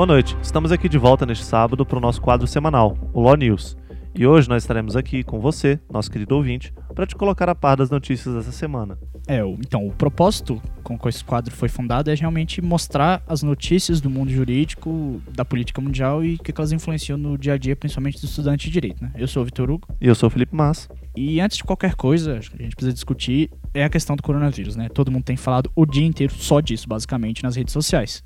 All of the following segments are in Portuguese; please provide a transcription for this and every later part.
Boa noite, estamos aqui de volta neste sábado para o nosso quadro semanal, o Law News. E hoje nós estaremos aqui com você, nosso querido ouvinte, para te colocar a par das notícias dessa semana. É, então, o propósito com que esse quadro foi fundado é realmente mostrar as notícias do mundo jurídico, da política mundial e o que elas influenciam no dia a dia, principalmente do estudante de direito, né? Eu sou o Vitor Hugo. E eu sou o Felipe Massa. E antes de qualquer coisa, a gente precisa discutir é a questão do coronavírus, né? Todo mundo tem falado o dia inteiro só disso, basicamente, nas redes sociais.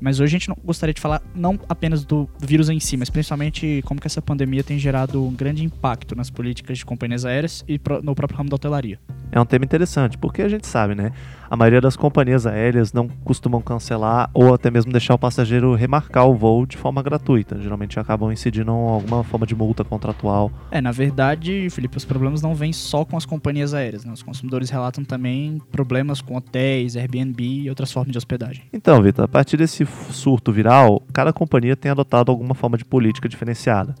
Mas hoje a gente não gostaria de falar não apenas do vírus em si, mas principalmente como que essa pandemia tem gerado um grande impacto nas políticas de companhias aéreas e no próprio ramo da hotelaria. É um tema interessante, porque a gente sabe, né? A maioria das companhias aéreas não costumam cancelar ou até mesmo deixar o passageiro remarcar o voo de forma gratuita. Geralmente acabam incidindo alguma forma de multa contratual. É, na verdade, Felipe, os problemas não vêm só com as companhias aéreas, né? Os consumidores relatam também problemas com hotéis, Airbnb e outras formas de hospedagem. Então, Vitor, a partir desse surto viral, cada companhia tem adotado alguma forma de política diferenciada.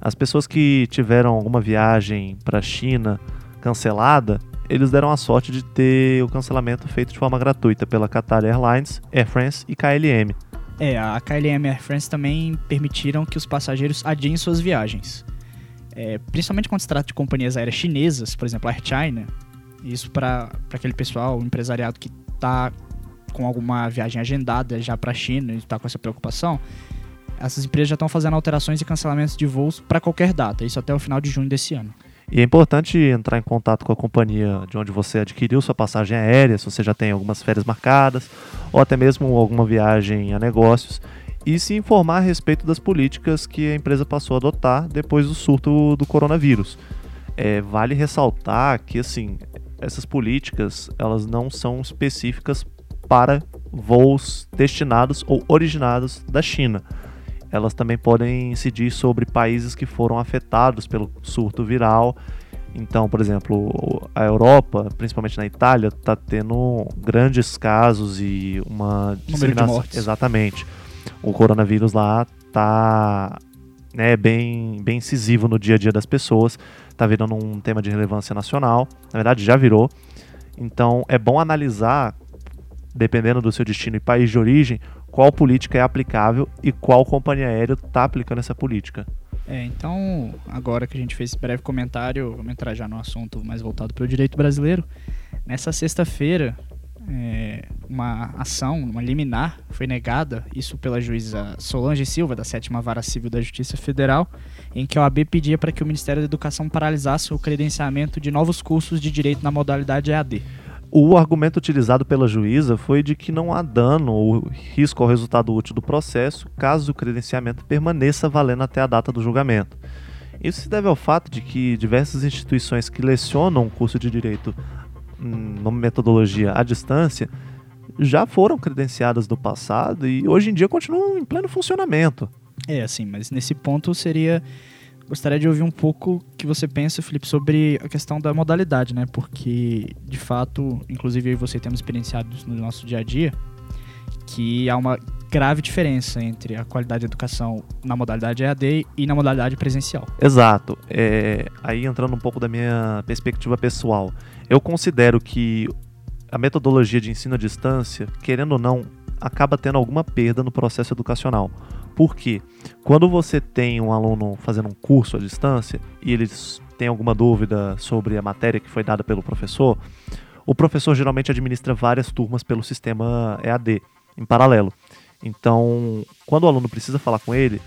As pessoas que tiveram alguma viagem para a China cancelada eles deram a sorte de ter o cancelamento feito de forma gratuita pela Qatar Airlines, Air France e KLM. É, a KLM e a Air France também permitiram que os passageiros adiem suas viagens. É, principalmente quando se trata de companhias aéreas chinesas, por exemplo, a Air China, isso para aquele pessoal, o empresariado que está com alguma viagem agendada já para a China e está com essa preocupação, essas empresas já estão fazendo alterações e cancelamentos de voos para qualquer data, isso até o final de junho desse ano. E é importante entrar em contato com a companhia de onde você adquiriu sua passagem aérea, se você já tem algumas férias marcadas, ou até mesmo alguma viagem a negócios, e se informar a respeito das políticas que a empresa passou a adotar depois do surto do coronavírus. É, vale ressaltar que assim essas políticas elas não são específicas para voos destinados ou originados da China elas também podem incidir sobre países que foram afetados pelo surto viral. Então, por exemplo, a Europa, principalmente na Itália, está tendo grandes casos e uma mortes. Exatamente. O coronavírus lá está né, bem, bem incisivo no dia a dia das pessoas. Está virando um tema de relevância nacional. Na verdade, já virou. Então, é bom analisar, dependendo do seu destino e país de origem, qual política é aplicável e qual companhia aérea está aplicando essa política. É, então, agora que a gente fez esse breve comentário, vamos entrar já no assunto mais voltado para o direito brasileiro. Nessa sexta-feira, é, uma ação, uma liminar, foi negada, isso pela juíza Solange Silva, da sétima Vara Civil da Justiça Federal, em que a OAB pedia para que o Ministério da Educação paralisasse o credenciamento de novos cursos de direito na modalidade EAD. O argumento utilizado pela juíza foi de que não há dano ou risco ao resultado útil do processo caso o credenciamento permaneça valendo até a data do julgamento. Isso se deve ao fato de que diversas instituições que lecionam o curso de direito hum, numa metodologia à distância já foram credenciadas no passado e hoje em dia continuam em pleno funcionamento. É, assim, mas nesse ponto seria Gostaria de ouvir um pouco o que você pensa, Felipe, sobre a questão da modalidade, né? Porque, de fato, inclusive eu e você temos experienciado no nosso dia a dia, que há uma grave diferença entre a qualidade da educação na modalidade EAD e na modalidade presencial. Exato. É, aí entrando um pouco da minha perspectiva pessoal, eu considero que a metodologia de ensino à distância, querendo ou não, acaba tendo alguma perda no processo educacional. Porque quando você tem um aluno fazendo um curso à distância e eles têm alguma dúvida sobre a matéria que foi dada pelo professor, o professor geralmente administra várias turmas pelo sistema EAD em paralelo. Então, quando o aluno precisa falar com ele,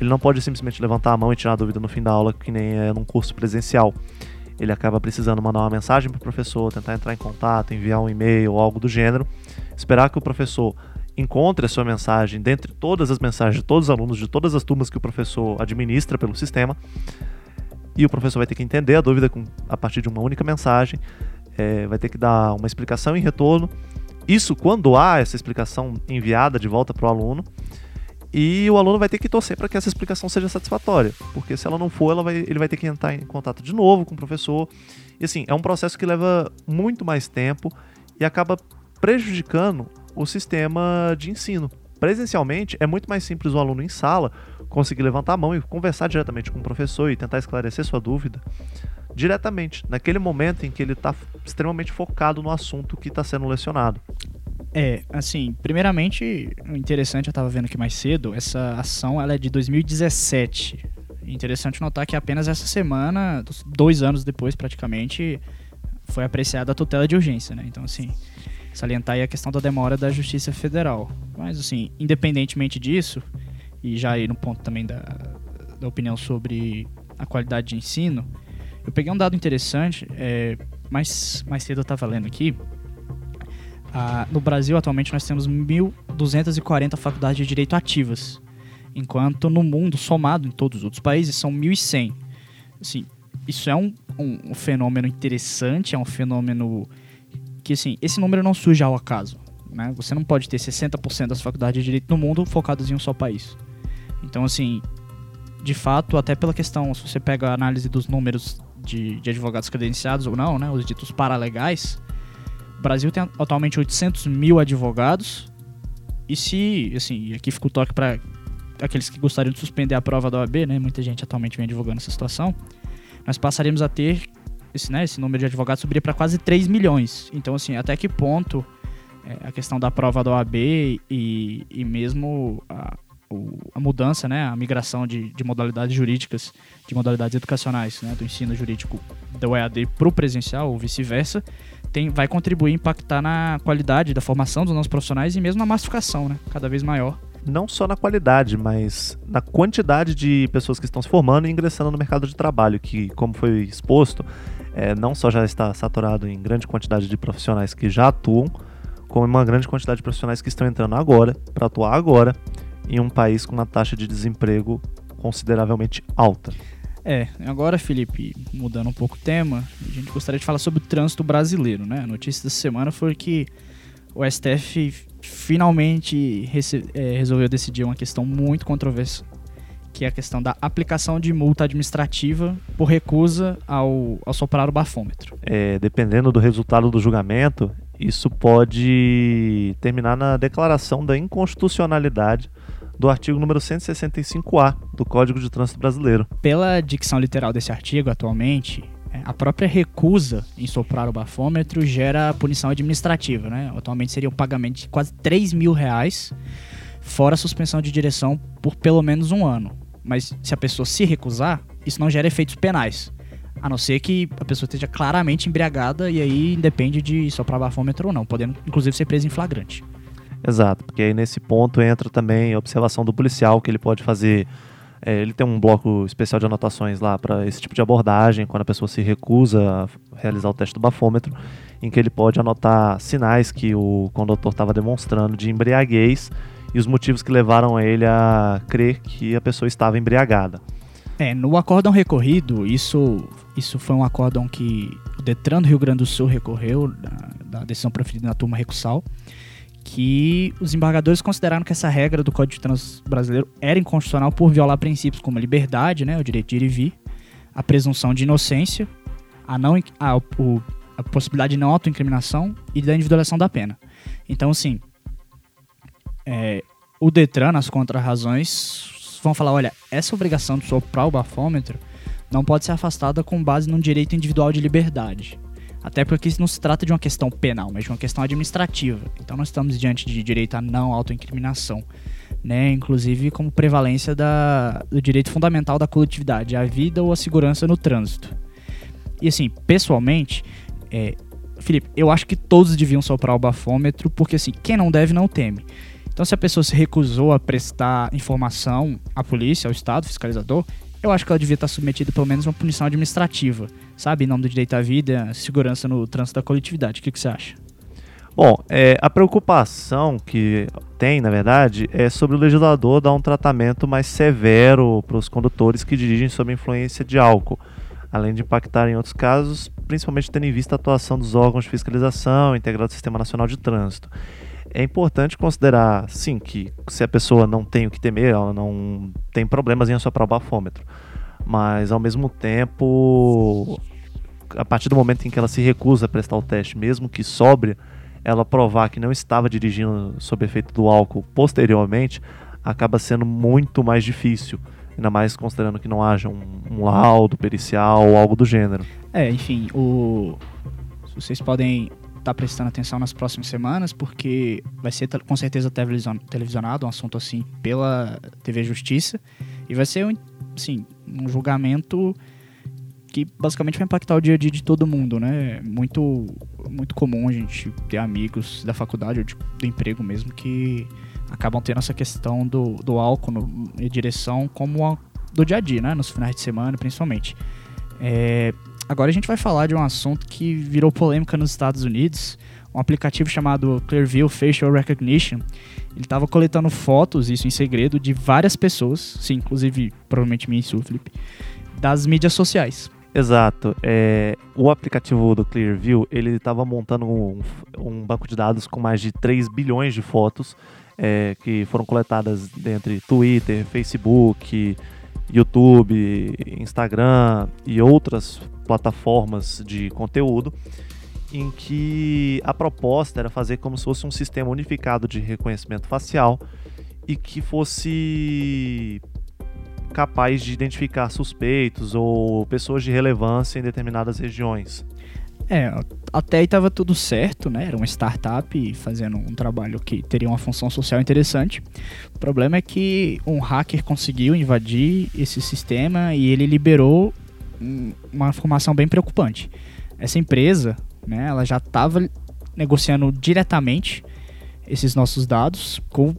ele não pode simplesmente levantar a mão e tirar a dúvida no fim da aula, que nem é num curso presencial. Ele acaba precisando mandar uma mensagem para o professor, tentar entrar em contato, enviar um e-mail ou algo do gênero, esperar que o professor encontre a sua mensagem dentre todas as mensagens de todos os alunos de todas as turmas que o professor administra pelo sistema. E o professor vai ter que entender a dúvida com, a partir de uma única mensagem, é, vai ter que dar uma explicação em retorno. Isso quando há essa explicação enviada de volta para o aluno. E o aluno vai ter que torcer para que essa explicação seja satisfatória, porque se ela não for, ela vai, ele vai ter que entrar em contato de novo com o professor. E assim, é um processo que leva muito mais tempo e acaba prejudicando o sistema de ensino. Presencialmente, é muito mais simples o aluno em sala conseguir levantar a mão e conversar diretamente com o professor e tentar esclarecer sua dúvida diretamente, naquele momento em que ele está extremamente focado no assunto que está sendo lecionado. É, assim, primeiramente, interessante, eu tava vendo aqui mais cedo, essa ação ela é de 2017. Interessante notar que apenas essa semana, dois anos depois praticamente, foi apreciada a tutela de urgência, né? Então, assim, salientar aí a questão da demora da Justiça Federal. Mas, assim, independentemente disso, e já aí no ponto também da, da opinião sobre a qualidade de ensino, eu peguei um dado interessante, é, mais, mais cedo eu estava lendo aqui, ah, no Brasil, atualmente, nós temos 1.240 faculdades de direito ativas, enquanto no mundo, somado em todos os outros países, são 1.100. Assim, isso é um, um, um, fenômeno interessante, é um fenômeno que, assim, esse número não surge ao acaso. Né? Você não pode ter 60% das faculdades de direito no mundo focadas em um só país. Então, assim, de fato, até pela questão, se você pega a análise dos números de, de advogados credenciados ou não, né, os ditos paralegais, o Brasil tem atualmente 800 mil advogados. E se, assim, aqui fica o toque para aqueles que gostariam de suspender a prova da OAB, né? Muita gente atualmente vem advogando essa situação. Nós passaríamos a ter esse, né, esse número de advogados subiria para quase 3 milhões. Então, assim, até que ponto é, a questão da prova da OAB e, e mesmo a, a mudança, né, a migração de, de modalidades jurídicas, de modalidades educacionais, né, do ensino jurídico do EAD para o presencial ou vice-versa, tem, vai contribuir, impactar na qualidade da formação dos nossos profissionais e mesmo na massificação, né, cada vez maior. Não só na qualidade, mas na quantidade de pessoas que estão se formando e ingressando no mercado de trabalho, que, como foi exposto, é, não só já está saturado em grande quantidade de profissionais que já atuam, como uma grande quantidade de profissionais que estão entrando agora, para atuar agora, em um país com uma taxa de desemprego consideravelmente alta. É, agora, Felipe, mudando um pouco o tema, a gente gostaria de falar sobre o trânsito brasileiro, né? A notícia dessa semana foi que o STF finalmente é, resolveu decidir uma questão muito controversa, que é a questão da aplicação de multa administrativa por recusa ao, ao soprar o bafômetro. É, dependendo do resultado do julgamento, isso pode terminar na declaração da inconstitucionalidade do artigo número 165A do Código de Trânsito Brasileiro. Pela dicção literal desse artigo, atualmente, é, a própria recusa em soprar o bafômetro gera punição administrativa, né? Atualmente seria um pagamento de quase 3 mil reais, fora a suspensão de direção por pelo menos um ano. Mas se a pessoa se recusar, isso não gera efeitos penais. A não ser que a pessoa esteja claramente embriagada e aí depende de soprar bafômetro ou não, podendo inclusive ser presa em flagrante. Exato, porque aí nesse ponto entra também a observação do policial, que ele pode fazer. É, ele tem um bloco especial de anotações lá para esse tipo de abordagem, quando a pessoa se recusa a realizar o teste do bafômetro, em que ele pode anotar sinais que o condutor estava demonstrando de embriaguez e os motivos que levaram ele a crer que a pessoa estava embriagada. É, no acórdão recorrido, isso, isso foi um acórdão que o Detran do Rio Grande do Sul recorreu da, da decisão proferida na turma recursal que os embargadores consideraram que essa regra do Código de Trânsito brasileiro era inconstitucional por violar princípios como a liberdade, né, o direito de ir e vir, a presunção de inocência, a, não, a, o, a possibilidade de não autoincriminação e da individualização da pena. Então, assim, é, o Detran, nas contrarrazões, vão falar, olha, essa obrigação de soprar o bafômetro não pode ser afastada com base num direito individual de liberdade. Até porque isso não se trata de uma questão penal, mas de uma questão administrativa. Então nós estamos diante de direito à não autoincriminação, né? inclusive como prevalência da, do direito fundamental da coletividade, a vida ou a segurança no trânsito. E assim, pessoalmente, é, Felipe, eu acho que todos deviam soprar o bafômetro, porque assim, quem não deve não teme. Então, se a pessoa se recusou a prestar informação à polícia, ao Estado fiscalizador, eu acho que ela devia estar submetida pelo menos a uma punição administrativa, sabe? Em nome do direito à vida, segurança no trânsito da coletividade. O que, que você acha? Bom, é, a preocupação que tem, na verdade, é sobre o legislador dar um tratamento mais severo para os condutores que dirigem sob influência de álcool, além de impactar em outros casos, principalmente tendo em vista a atuação dos órgãos de fiscalização integrado ao Sistema Nacional de Trânsito é importante considerar, sim, que se a pessoa não tem o que temer, ela não tem problemas em assoprar o bafômetro. Mas, ao mesmo tempo, a partir do momento em que ela se recusa a prestar o teste, mesmo que sobre, ela provar que não estava dirigindo sob efeito do álcool posteriormente, acaba sendo muito mais difícil. Ainda mais considerando que não haja um, um laudo pericial ou algo do gênero. É, enfim, o... vocês podem estar prestando atenção nas próximas semanas, porque vai ser com certeza televisionado um assunto assim pela TV Justiça e vai ser assim, um julgamento que basicamente vai impactar o dia a dia de todo mundo, né? Muito, muito comum a gente ter amigos da faculdade ou de, do emprego mesmo que acabam tendo essa questão do, do álcool no, em direção como a, do dia a dia, né? Nos finais de semana, principalmente. É, agora a gente vai falar de um assunto que virou polêmica nos Estados Unidos, um aplicativo chamado Clearview Facial Recognition. Ele estava coletando fotos, isso em segredo, de várias pessoas, sim, inclusive provavelmente minha e sua, Felipe, das mídias sociais. Exato. É, o aplicativo do Clearview, ele estava montando um, um, banco de dados com mais de 3 bilhões de fotos é, que foram coletadas entre Twitter, Facebook, YouTube, Instagram e outras plataformas de conteúdo, em que a proposta era fazer como se fosse um sistema unificado de reconhecimento facial e que fosse capaz de identificar suspeitos ou pessoas de relevância em determinadas regiões. É, até aí estava tudo certo, né? Era uma startup fazendo um trabalho que teria uma função social interessante. O problema é que um hacker conseguiu invadir esse sistema e ele liberou uma informação bem preocupante. Essa empresa, né, ela já estava negociando diretamente esses nossos dados com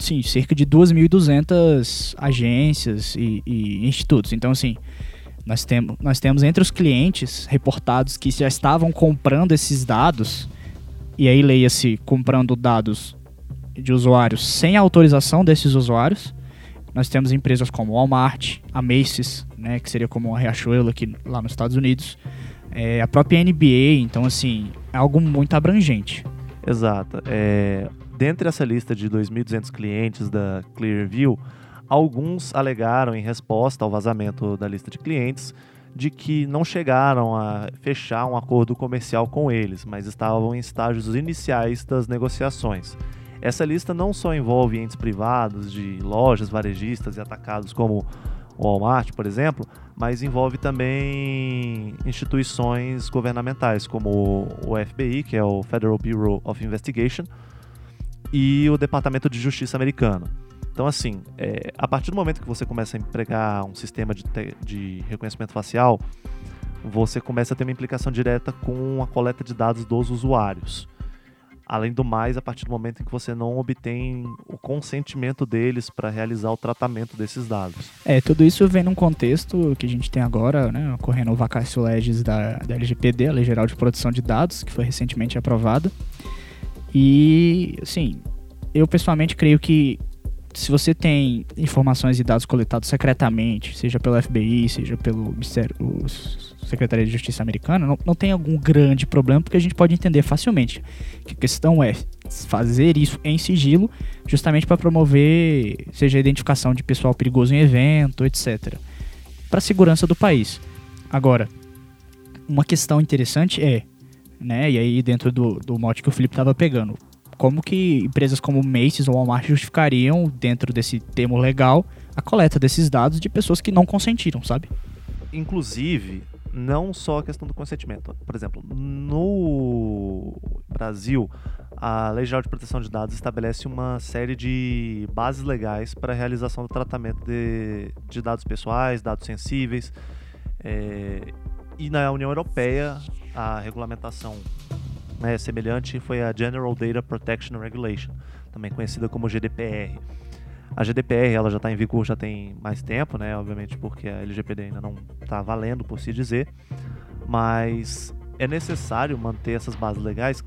sim, cerca de 2.200 agências e, e, institutos. Então, assim, nós, tem, nós temos entre os clientes reportados que já estavam comprando esses dados, e aí leia-se comprando dados de usuários sem autorização desses usuários. Nós temos empresas como Walmart, a Macy's, né, que seria como a Riachuelo aqui lá nos Estados Unidos, é, a própria NBA, então assim, é algo muito abrangente. Exato. É, dentre essa lista de 2.200 clientes da Clearview, alguns alegaram em resposta ao vazamento da lista de clientes de que não chegaram a fechar um acordo comercial com eles, mas estavam em estágios iniciais das negociações. Essa lista não só envolve entes privados de lojas, varejistas e atacados como o Walmart, por exemplo, mas envolve também instituições governamentais como o FBI, que é o Federal Bureau of Investigation, e o Departamento de Justiça americano. Então, assim, é, a partir do momento que você começa a empregar um sistema de, de reconhecimento facial, você começa a ter uma implicação direta com a coleta de dados dos usuários. Além do mais, a partir do momento em que você não obtém o consentimento deles para realizar o tratamento desses dados. É, tudo isso vem num contexto que a gente tem agora, né, ocorrendo o vacácio legis da, da LGPD, a Lei Geral de Proteção de Dados, que foi recentemente aprovada. E, assim, eu pessoalmente creio que se você tem informações e dados coletados secretamente, seja pelo FBI, seja pelo Ministério, Secretaria de Justiça americana, não, não tem algum grande problema, porque a gente pode entender facilmente que a questão é fazer isso em sigilo, justamente para promover, seja a identificação de pessoal perigoso em evento, etc. Para a segurança do país. Agora, uma questão interessante é né? E aí dentro do, do mote que o Felipe estava pegando, como que empresas como Macy's ou Walmart justificariam dentro desse termo legal a coleta desses dados de pessoas que não consentiram, sabe? Inclusive, não só a questão do consentimento. Por exemplo, no Brasil, a Lei Geral de Proteção de Dados estabelece uma série de bases legais para a realização do tratamento de, de dados pessoais, dados sensíveis. É, e na União Europeia, a regulamentação né, semelhante foi a General Data Protection Regulation, também conhecida como GDPR. A GDPR ela já está em vigor já tem mais tempo, né? Obviamente porque a LGPD ainda não está valendo por se dizer, mas é necessário manter essas bases legais.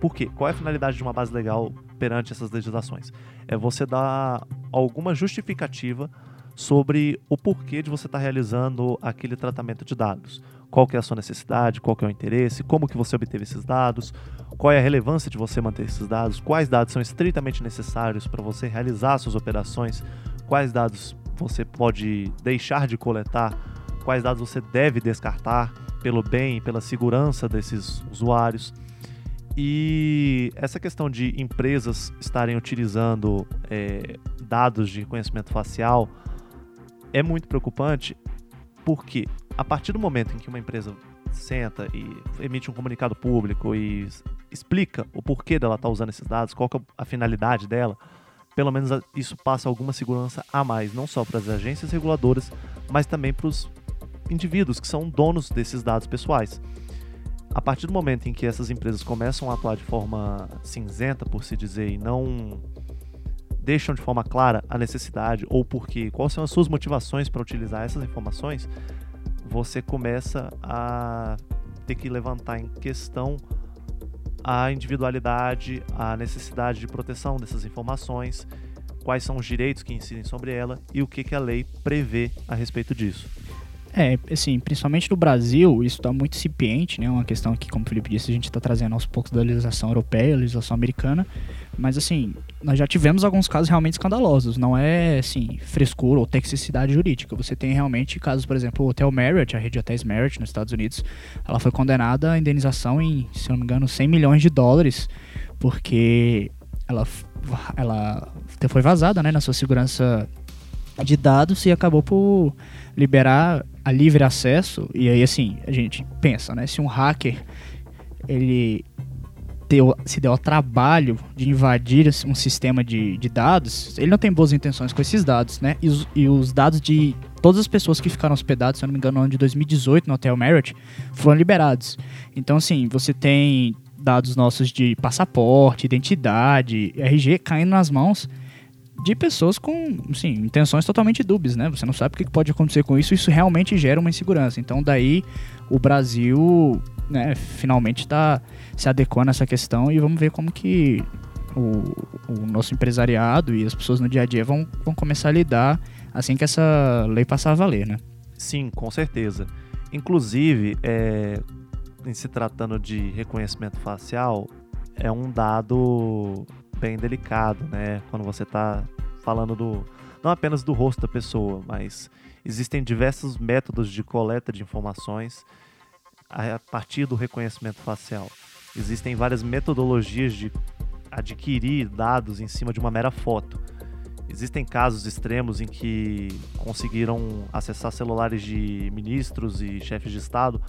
Por quê? Qual é a finalidade de uma base legal perante essas legislações? É você dar alguma justificativa sobre o porquê de você estar tá realizando aquele tratamento de dados. Qual que é a sua necessidade, qual que é o interesse, como que você obteve esses dados, qual é a relevância de você manter esses dados, quais dados são estritamente necessários para você realizar suas operações, quais dados você pode deixar de coletar, quais dados você deve descartar pelo bem e pela segurança desses usuários. E essa questão de empresas estarem utilizando é, dados de reconhecimento facial é muito preocupante porque a partir do momento em que uma empresa senta e emite um comunicado público e explica o porquê dela estar tá usando esses dados, qual é a finalidade dela, pelo menos isso passa alguma segurança a mais, não só para as agências reguladoras, mas também para os indivíduos que são donos desses dados pessoais. A partir do momento em que essas empresas começam a atuar de forma cinzenta, por se dizer, e não deixam de forma clara a necessidade ou porquê, quais são as suas motivações para utilizar essas informações, você começa a ter que levantar em questão a individualidade, a necessidade de proteção dessas informações, quais são os direitos que incidem sobre ela e o que, que a lei prevê a respeito disso. É, assim, principalmente no Brasil, isso está muito incipiente, né? Uma questão que, como o Felipe disse, a gente está trazendo aos poucos da legislação europeia, legislação americana. Mas, assim, nós já tivemos alguns casos realmente escandalosos. Não é, assim, frescura ou toxicidade jurídica. Você tem realmente casos, por exemplo, o Hotel Marriott, a rede de hotéis Marriott nos Estados Unidos, ela foi condenada a indenização em, se não me engano, 100 milhões de dólares, porque ela, ela foi vazada, né, na sua segurança de dados e acabou por liberar a livre acesso. E aí, assim, a gente pensa, né? Se um hacker ele deu, se deu ao trabalho de invadir um sistema de, de dados, ele não tem boas intenções com esses dados, né? E os, e os dados de todas as pessoas que ficaram hospedadas, se eu não me engano, no ano de 2018 no Hotel Marriott, foram liberados. Então, assim, você tem dados nossos de passaporte, identidade, RG caindo nas mãos de pessoas com, assim, intenções totalmente dúbias, né? Você não sabe o que pode acontecer com isso, isso realmente gera uma insegurança. Então, daí o Brasil, né, finalmente está se adequando a essa questão e vamos ver como que o, o, nosso empresariado e as pessoas no dia a dia vão, vão começar a lidar assim que essa lei passar a valer, né? Sim, com certeza. Inclusive, é, em se tratando de reconhecimento facial, é um dado bem delicado, né? Quando você está falando do não apenas do rosto da pessoa, mas existem diversos métodos de coleta de informações a partir do reconhecimento facial. Existem várias metodologias de adquirir dados em cima de uma mera foto. Existem casos extremos em que conseguiram acessar celulares de ministros e chefes de Estado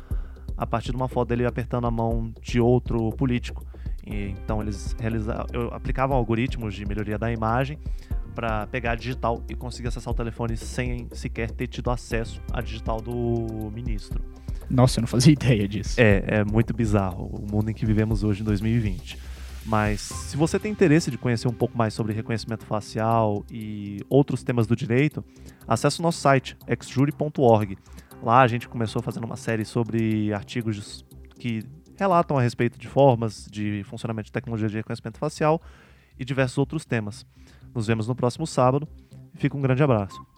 a partir de uma foto dele apertando a mão de outro político. E, então eles realizavam, aplicavam algoritmos de melhoria da imagem para pegar a digital e conseguir acessar o telefone sem sequer ter tido acesso à digital do ministro. Nossa, eu não fazia ideia disso. É, é muito bizarro o mundo em que vivemos hoje em 2020. Mas se você tem interesse de conhecer um pouco mais sobre reconhecimento facial e outros temas do direito, acesse o nosso site, exjury.org. Lá a gente começou fazendo uma série sobre artigos que relatam a respeito de formas de funcionamento de tecnologia de reconhecimento facial e diversos outros temas. Nos vemos no próximo sábado. Fica um grande abraço.